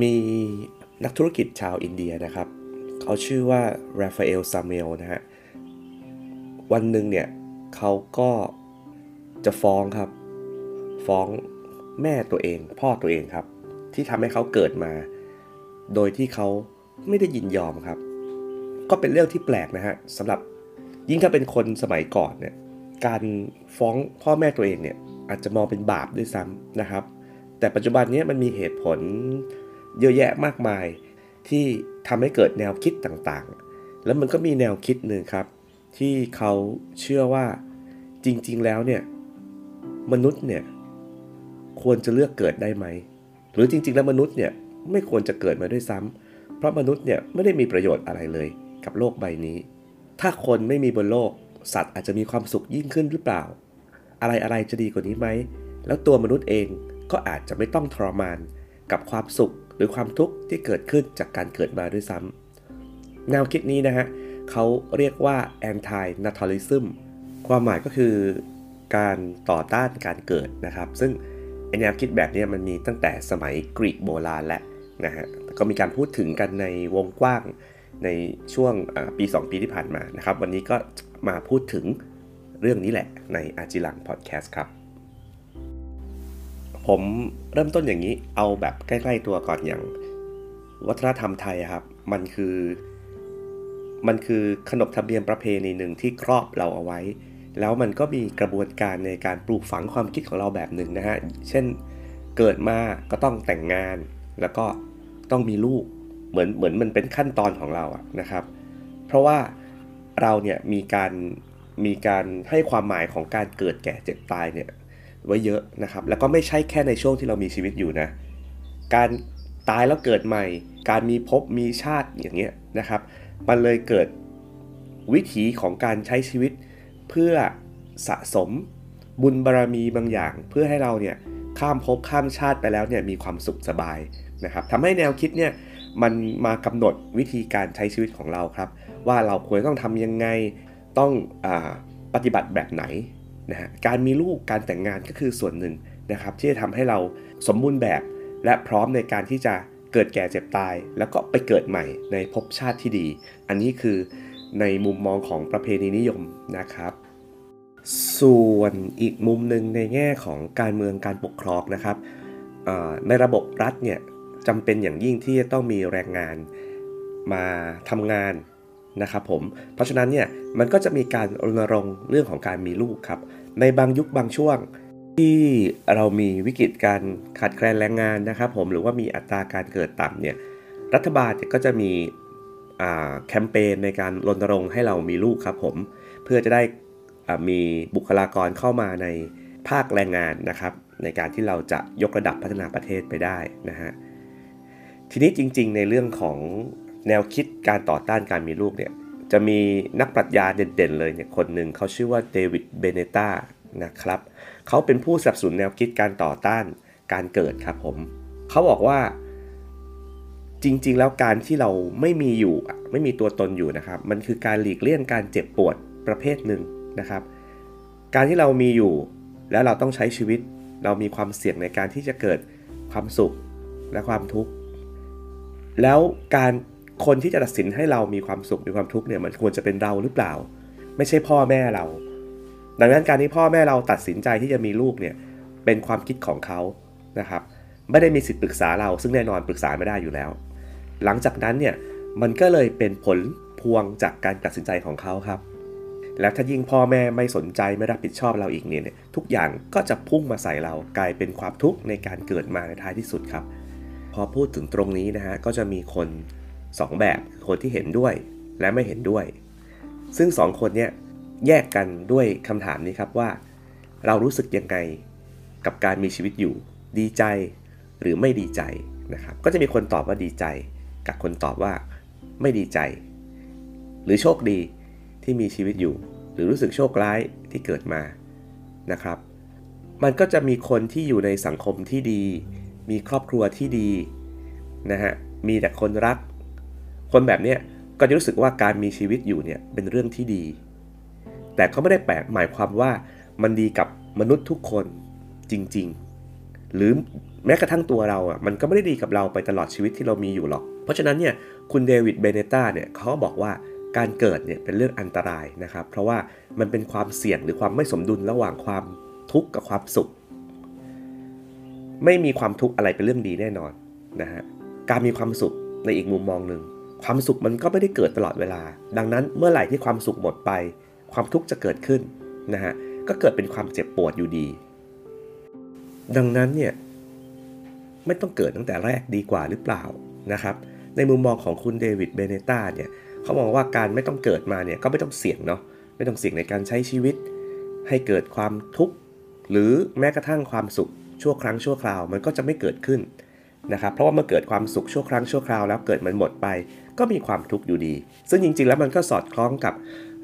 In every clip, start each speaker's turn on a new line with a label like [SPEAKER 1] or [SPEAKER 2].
[SPEAKER 1] มีนักธุรกิจชาวอินเดียนะครับ เขาชื่อว่าราฟาเอลซาเมลนะฮะ วันหนึ่งเนี่ยเขาก็จะฟ้องครับ ฟ้องแม่ตัวเอง พ่อตัวเองครับ ที่ทำให้เขาเกิดมา โดยที่เขาไม่ได้ยินยอมครับ ก็เป็นเรื่องที่แปลกนะฮะสำหรับยิ่งถ้าเป็นคนสมัยก่อนเนี่ยการฟ้องพ่อแม่ตัวเองเนี่ยอาจจะมองเป็นบาปด้วยซ้ำนะครับ แต่ปัจจุบันนี้มันมีเหตุผล เยอะแยะมากมาย ที่ทำให้เกิดแนวคิดต่างๆ แล้วมันก็มีแนวคิดหนึ่งครับ ที่เขาเชื่อว่าจริงๆแล้วเนี่ยมนุษย์เนี่ยควรจะเลือกเกิดได้ไหม หรือจริงๆแล้วมนุษย์เนี่ยไม่ควรจะเกิดมาด้วยซ้ำเพราะมนุษย์เนี่ยไม่ได้มีประโยชน์อะไรเลยกับโลกใบนี้ ถ้าคนไม่มีบนโลก สัตว์อาจจะมีความสุขยิ่งขึ้นหรือเปล่า อะไรอะไรจะดีกว่านี้ไหม แล้วตัวมนุษย์เองก็อาจจะไม่ต้องทรมานกับความสุข หรือความทุกข์ที่เกิดขึ้นจากการเกิดมาด้วยซ้ำแนวคิดนี้นะฮะเขาเรียกว่า anti natalism ความหมายก็คือการต่อต้านการเกิดนะครับ ซึ่งแนวคิดแบบนี้มันมีตั้งแต่สมัยกรีกโบราณและนะฮะก็มีการพูดถึงกันในวงกว้างในช่วงปี 2 ปีที่ผ่านมานะครับ วันนี้ก็มาพูดถึงเรื่องนี้แหละในอาจิลังพอดแคสต์ครับ ผมเริ่มต้นอย่างนี้เอาแบบใกล้ๆตัวก่อนอย่างวัฒนธรรมไทยครับ มันคือ มันคือขนบธรรมเนียมประเพณีหนึ่งที่ครอบเราเอาไว้ แล้วมันก็มีกระบวนการในการปลูกฝังความคิดของเราแบบหนึ่งนะฮะ เช่นเกิดมาก็ต้องแต่งงาน แล้วก็ต้องมีลูกเหมือนเหมือนมันเป็นขั้นตอนของเราอะนะครับ เพราะว่าเราเนี่ยมีการมีการให้ความหมายของการเกิดแก่เจ็บตายเนี่ย ไว้เยอะนะครับ แล้วก็ไม่ใช่แค่ในช่วงที่เรามีชีวิตอยู่นะ การตายแล้วเกิดใหม่ การมีภพมีชาติอย่างเงี้ยนะครับ มันเลยเกิดวิถีของการใช้ชีวิตเพื่อสะสมบุญบารรมีบางอย่าง เพื่อให้เราเนี่ยข้ามภพข้ามชาติไปแล้วเนี่ยมีความสุขสบายนะครับทำให้แนวคิดเนี่ยมันมากำหนดวิธีการใช้ชีวิตของเราครับ ว่าเราควรต้องทำยังไงต้องอปฏิบัติแบบไหน นะฮะการมีลูกการแต่งงานก็คือส่วนหนึ่งนะครับที่จะทำให้เราสมบูรณ์แบบ และพร้อมในการที่จะเกิดแก่เจ็บตาย แล้วก็ไปเกิดใหม่ในภพชาติที่ดี อันนี้คือในมุมมองของประเพณีนิยมนะครับส่วนอีกมุมหนึ่งในแง่ของการเมืองการปกครองนะครับในระบบรัฐเนี่ยจำเป็นอย่างยิ่งที่จะต้องมีแรงงานมาทำงาน นะครับผม เพราะฉะนั้นเนี่ยมันก็จะมีการรณรงค์เรื่องของการมีลูกครับ ในบางยุคบางช่วงที่เรามีวิกฤตการขาดแคลนแรงงานนะครับผมหรือว่ามีอัตราการเกิดต่ำเนี่ยรัฐบาลก็จะมีแคมเปญในการรณรงค์ให้เรามีลูกครับผมเพื่อจะได้มีบุคลากรเข้ามาในภาคแรงงานนะครับในการที่เราจะยกระดับพัฒนาประเทศไปได้นะฮะทีนี้จริงๆ ในเรื่องของ แนวคิดการต่อต้านการมีลูกเนี่ยจะมีนักปรัชญาเด่นๆเลยเนี่ยคนหนึ่งเขาชื่อว่าเดวิดเบเนต้านะครับเขาเป็นผู้สนับสนุนแนวคิดการต่อต้านการเกิดครับผมเขาบอกว่าจริงๆ แล้วการที่เราไม่มีอยู่ไม่มีตัวตนอยู่นะครับ มันคือการหลีกเลี่ยงการเจ็บปวดประเภทหนึ่งนะครับ การที่เรามีอยู่แล้วเราต้องใช้ชีวิต เรามีความเสี่ยงในการที่จะเกิดความสุขและความทุกข์แล้วการ คนที่จะตัดสินให้เรามีความสุขมีความทุกข์เนี่ยมันควรจะเป็นเราหรือเปล่า ไม่ใช่พ่อแม่เรา ดังนั้นการที่พ่อแม่เราตัดสินใจที่จะมีลูกเนี่ยเป็นความคิดของเขานะครับไม่ได้มีสิทธิปรึกษาเรา ซึ่งแน่นอนปรึกษาไม่ได้อยู่แล้ว หลังจากนั้นเนี่ยมันก็เลยเป็นผลพวงจากการตัดสินใจของเขาครับ แล้วถ้ายิ่งพ่อแม่ไม่สนใจไม่รับผิดชอบเราอีกเนี่ยทุกอย่างก็จะพุ่งมาใส่เรากลายเป็นความทุกข์ในการเกิดมาในท้ายที่สุดครับ พอพูดถึงตรงนี้นะฮะก็จะมีคน 2 แบบคนที่เห็นด้วยและไม่เห็นด้วย ซึ่ง 2 คนเนี้ยแยกกันด้วยคำถามนี้ครับว่า เรารู้สึกยังไงกับการมีชีวิตอยู่ ดีใจหรือไม่ดีใจนะครับก็จะมีคนตอบว่าดีใจ กับคนตอบว่าไม่ดีใจ หรือโชคดีที่มีชีวิตอยู่ หรือรู้สึกโชคร้ายที่เกิดมานะครับ มันก็จะมีคนที่อยู่ในสังคมที่ดี มีครอบครัวที่ดีนะฮะมีแต่คนรัก คนแบบนี้ก็จะรู้สึกว่าการมีชีวิตอยู่เนี่ยเป็นเรื่องที่ดี แต่ก็ไม่ได้แปลหมายความว่ามันดีกับมนุษย์ทุกคนจริง ๆ หรือแม้กระทั่งตัวเราอะมันก็ไม่ได้ดีกับเราไปตลอดชีวิตที่เรามีอยู่หรอก เพราะฉะนั้นเนี่ยคุณเดวิดเบเนต้าเนี่ยเขาบอกว่าการเกิดเนี่ยเป็นเรื่องอันตรายนะครับ เพราะว่ามันเป็นความเสี่ยงหรือความไม่สมดุลระหว่างความทุกข์กับความสุข ไม่มีความทุกข์อะไรเป็นเรื่องดีแน่นอนนะฮะการมีความสุขในอีกมุมมองหนึ่ง ความสุขมันก็ไม่ได้เกิดตลอดเวลา ดังนั้นเมื่อไหร่ที่ความสุขหมดไป ความทุกข์จะเกิดขึ้นนะฮะก็เกิดเป็นความเจ็บปวดอยู่ดี ดังนั้นเนี่ยไม่ต้องเกิดตั้งแต่แรกดีกว่าหรือเปล่านะครับ ในมุมมองของคุณเดวิดเบเนต้าเนี่ยเขามองว่าการไม่ต้องเกิดมาเนี่ยก็ไม่ต้องเสี่ยงเนาะไม่ต้องเสี่ยงในการใช้ชีวิต ให้เกิดความทุกข์หรือแม้กระทั่งความสุขชั่วครั้งชั่วคราวมันก็จะไม่เกิดขึ้น นะครับเพราะว่าเมื่อเกิดความสุขชั่วครั้งชั่วคราวแล้วเกิดมันหมดไป ก็มีความทุกข์อยู่ดี ซึ่งจริงๆ แล้วมันก็สอดคล้องกับ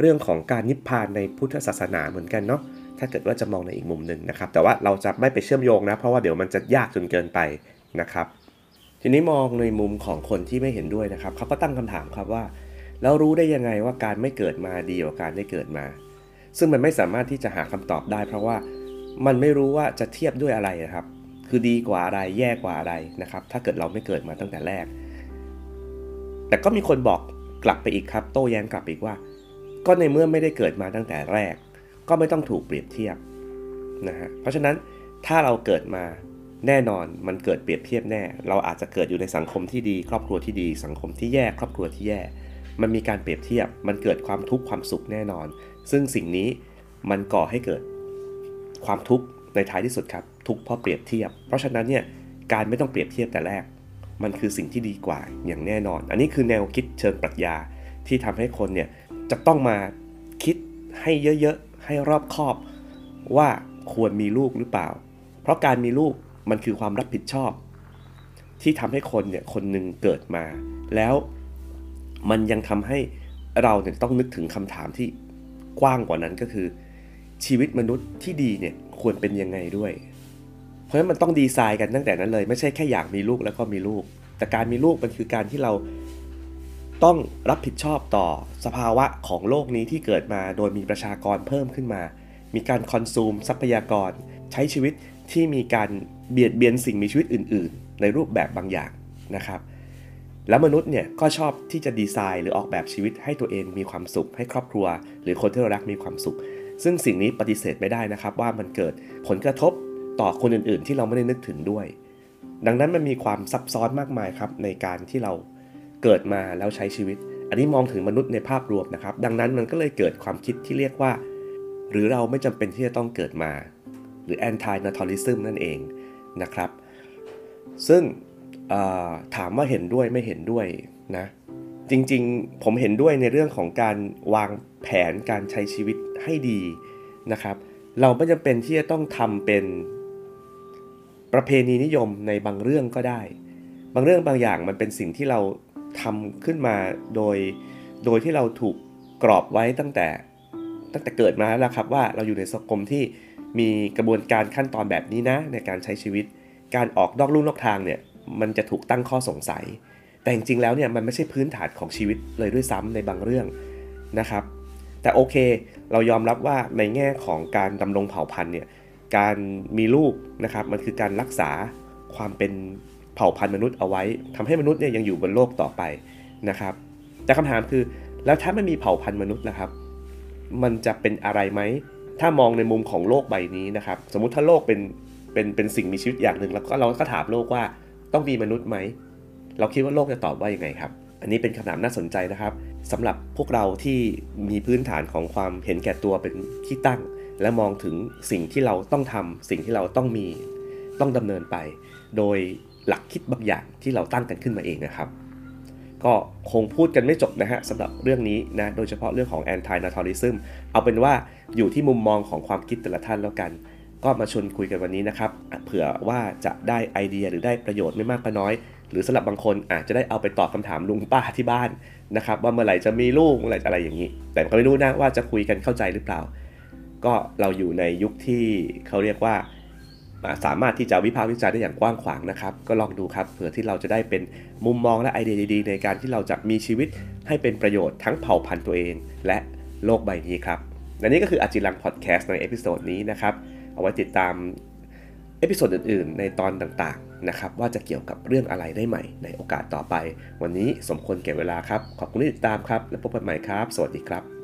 [SPEAKER 1] เรื่องของการนิพพานในพุทธศาสนาเหมือนกันเนาะถ้าเกิดว่าจะมองในอีกมุมหนึ่งนะครับ แต่ว่าเราจะไม่ไปเชื่อมโยงนะ เพราะว่าเดี๋ยวมันจะยากจนเกินไปนะครับ ทีนี้มองในมุมของคนที่ไม่เห็นด้วยนะครับเขาก็ตั้งคำถามครับว่า แล้วรู้ได้ยังไงว่าการไม่เกิดมาดีกว่าการได้เกิดมา ซึ่งมันไม่สามารถที่จะหาคำตอบได้ เพราะว่ามันไม่รู้ว่าจะเทียบด้วยอะไรครับ คือดีกว่าอะไรแย่กว่าอะไรนะครับ ถ้าเกิดเราไม่เกิดมาตั้งแต่แรก แต่ก็มีคนบอกกลับไปอีกครับ โต้แย้งกลับอีกว่า ก็ในเมื่อไม่ได้เกิดมาตั้งแต่แรก ก็ไม่ต้องถูกเปรียบเทียบนะฮะเพราะฉะนั้นถ้าเราเกิดมาแน่นอนมันเกิดเปรียบเทียบแน่ เราอาจจะเกิดอยู่ในสังคมที่ดี ครอบครัวที่ดี สังคมที่แย่ ครอบครัวที่แย่ มันมีการเปรียบเทียบ มันเกิดความทุกข์ความสุขแน่นอน ซึ่งสิ่งนี้มันก่อให้เกิดความทุกข์ ในท้ายที่สุดครับ ทุกเพราะเปรียบเทียบ เพราะฉะนั้นเนี่ยการไม่ต้องเปรียบเทียบแต่แรก มันคือสิ่งที่ดีกว่าอย่างแน่นอน อันนี้คือแนวคิดเชิงปรัชญาที่ทำให้คนเนี่ยจะต้องมาคิดให้เยอะๆให้รอบคอบ ว่าควรมีลูกหรือเปล่า เพราะการมีลูกมันคือความรับผิดชอบ ที่ทำให้คนเนี่ยคนหนึ่งเกิดมา แล้วมันยังทำให้เราเนี่ยต้องนึกถึงคำถามที่กว้างกว่านั้นก็คือ ชีวิตมนุษย์ที่ดีเนี่ย ควรเป็นยังไงด้วย เพราะฉะนั้นมันต้องดีไซน์กันตั้งแต่นั้นเลย ไม่ใช่แค่อยากมีลูกแล้วก็มีลูก แต่การมีลูกมันคือการที่เราต้องรับผิดชอบต่อสภาวะของโลกนี้ที่เกิดมา โดยมีประชากรเพิ่มขึ้นมา มีการคอนซูมทรัพยากร ใช้ชีวิตที่มีการเบียดเบียนสิ่งมีชีวิตอื่น ๆ ในรูปแบบบางอย่างนะครับ แล้วมนุษย์เนี่ยก็ชอบที่จะดีไซน์หรือออกแบบชีวิตให้ตัวเองมีความสุข ให้ครอบครัว หรือคนที่เรารักมีความสุข ซึ่งสิ่งนี้ปฏิเสธไม่ได้นะครับว่ามันเกิดผลกระทบต่อคนอื่นๆ ที่เราไม่ได้นึกถึงด้วย ดังนั้นมันมีความซับซ้อนมากมายครับในการที่เราเกิดมาแล้วใช้ชีวิต อันนี้มองถึงมนุษย์ในภาพรวมนะครับ ดังนั้นมันก็เลยเกิดความคิดที่เรียกว่า หรือเราไม่จำเป็นที่จะต้องเกิดมา หรือ anti natalism นั่นเองนะครับ ซึ่งถามว่าเห็นด้วยไม่เห็นด้วยนะ จริงๆ ผมเห็นด้วยในเรื่องของการวางแผนการใช้ชีวิตให้ดีนะครับ เราไม่จำเป็นที่จะต้องทำเป็นประเพณีนิยมในบางเรื่องก็ได้ บางเรื่องบางอย่างมันเป็นสิ่งที่เราทำขึ้นมาโดย โดยที่เราถูกกรอบไว้ตั้งแต่ตั้งแต่เกิดมาแล้วครับว่าเราอยู่ในสังคมที่มีกระบวนการขั้นตอนแบบนี้นะในการใช้ชีวิต การออกนอกลู่นอกทางเนี่ยมันจะถูกตั้งข้อสงสัย แต่จริงๆแล้วเนี่ยมันไม่ใช่พื้นฐานของชีวิตเลยด้วยซ้ำในบางเรื่องนะครับ แต่โอเคเรายอมรับว่าในแง่ของการดำรงเผ่าพันธุ์เนี่ยการมีลูกนะครับมันคือการรักษาความเป็นเผ่าพันธุ์มนุษย์เอาไว้ทำให้มนุษย์เนี่ยยังอยู่บนโลกต่อไปนะครับ แต่คำถามคือแล้วถ้าไม่มีเผ่าพันธุ์มนุษย์นะครับ มันจะเป็นอะไรไหมถ้ามองในมุมของโลกใบนี้นะครับ สมมุติถ้าโลกเป็นเป็นเป็นสิ่งมีชีวิตอย่างหนึ่งแล้วก็เราก็ถามโลกว่าต้องมีมนุษย์ไหม เราคิดว่าโลกจะตอบว่ายังไงครับ อันนี้เป็นคำถามน่าสนใจนะครับสำหรับพวกเราที่มีพื้นฐานของความเห็นแก่ตัวเป็นที่ตั้ง และมองถึงสิ่งที่เราต้องทำสิ่งที่เราต้องมีต้องดำเนินไป โดยหลักคิดบางอย่างที่เราตั้งกันขึ้นมาเองนะครับ ก็คงพูดกันไม่จบนะฮะสำหรับเรื่องนี้นะโดยเฉพาะเรื่องของ anti natalism เอาเป็นว่าอยู่ที่มุมมองของความคิดแต่ละท่านแล้วกัน ก็มาชวนคุยกันวันนี้นะครับเผื่อว่าจะได้ไอเดียหรือได้ประโยชน์ไม่มากก็น้อย หรือสำหรับบางคนอาจจะได้เอาไปตอบคาถามลุงป้าที่บ้านนะครับว่าเมื่อไหร่จะมีลูกเมื่อไหร่อะไรอย่างนี้ แต่ก็ไม่รู้นะว่าจะคุยกันเข้าใจหรือเปล่า ก็เราอยู่ในยุคที่เขาเรียกว่าสามารถที่จะวิพากษ์วิจารณ์ได้อย่างกว้างขวางนะครับ ก็ลองดูครับเผื่อที่เราจะได้เป็นมุมมองและไอเดียดีๆ ในการที่เราจะมีชีวิตให้เป็นประโยชน์ทั้งเผ่าพันธุ์ตัวเอง และโลกใบนี้ครับและนี่ก็คืออาจิรังพอดแคสต์ใน episode นี้นะครับเอาไว้ติดตาม episode อื่นๆ ในตอนต่างๆนะครับว่าจะเกี่ยวกับเรื่องอะไรได้ใหม่ในโอกาสต่อไป วันนี้สมควรแก่เวลาครับ ขอบคุณที่ติดตามครับ และพบกันใหม่ครับ สวัสดีครับ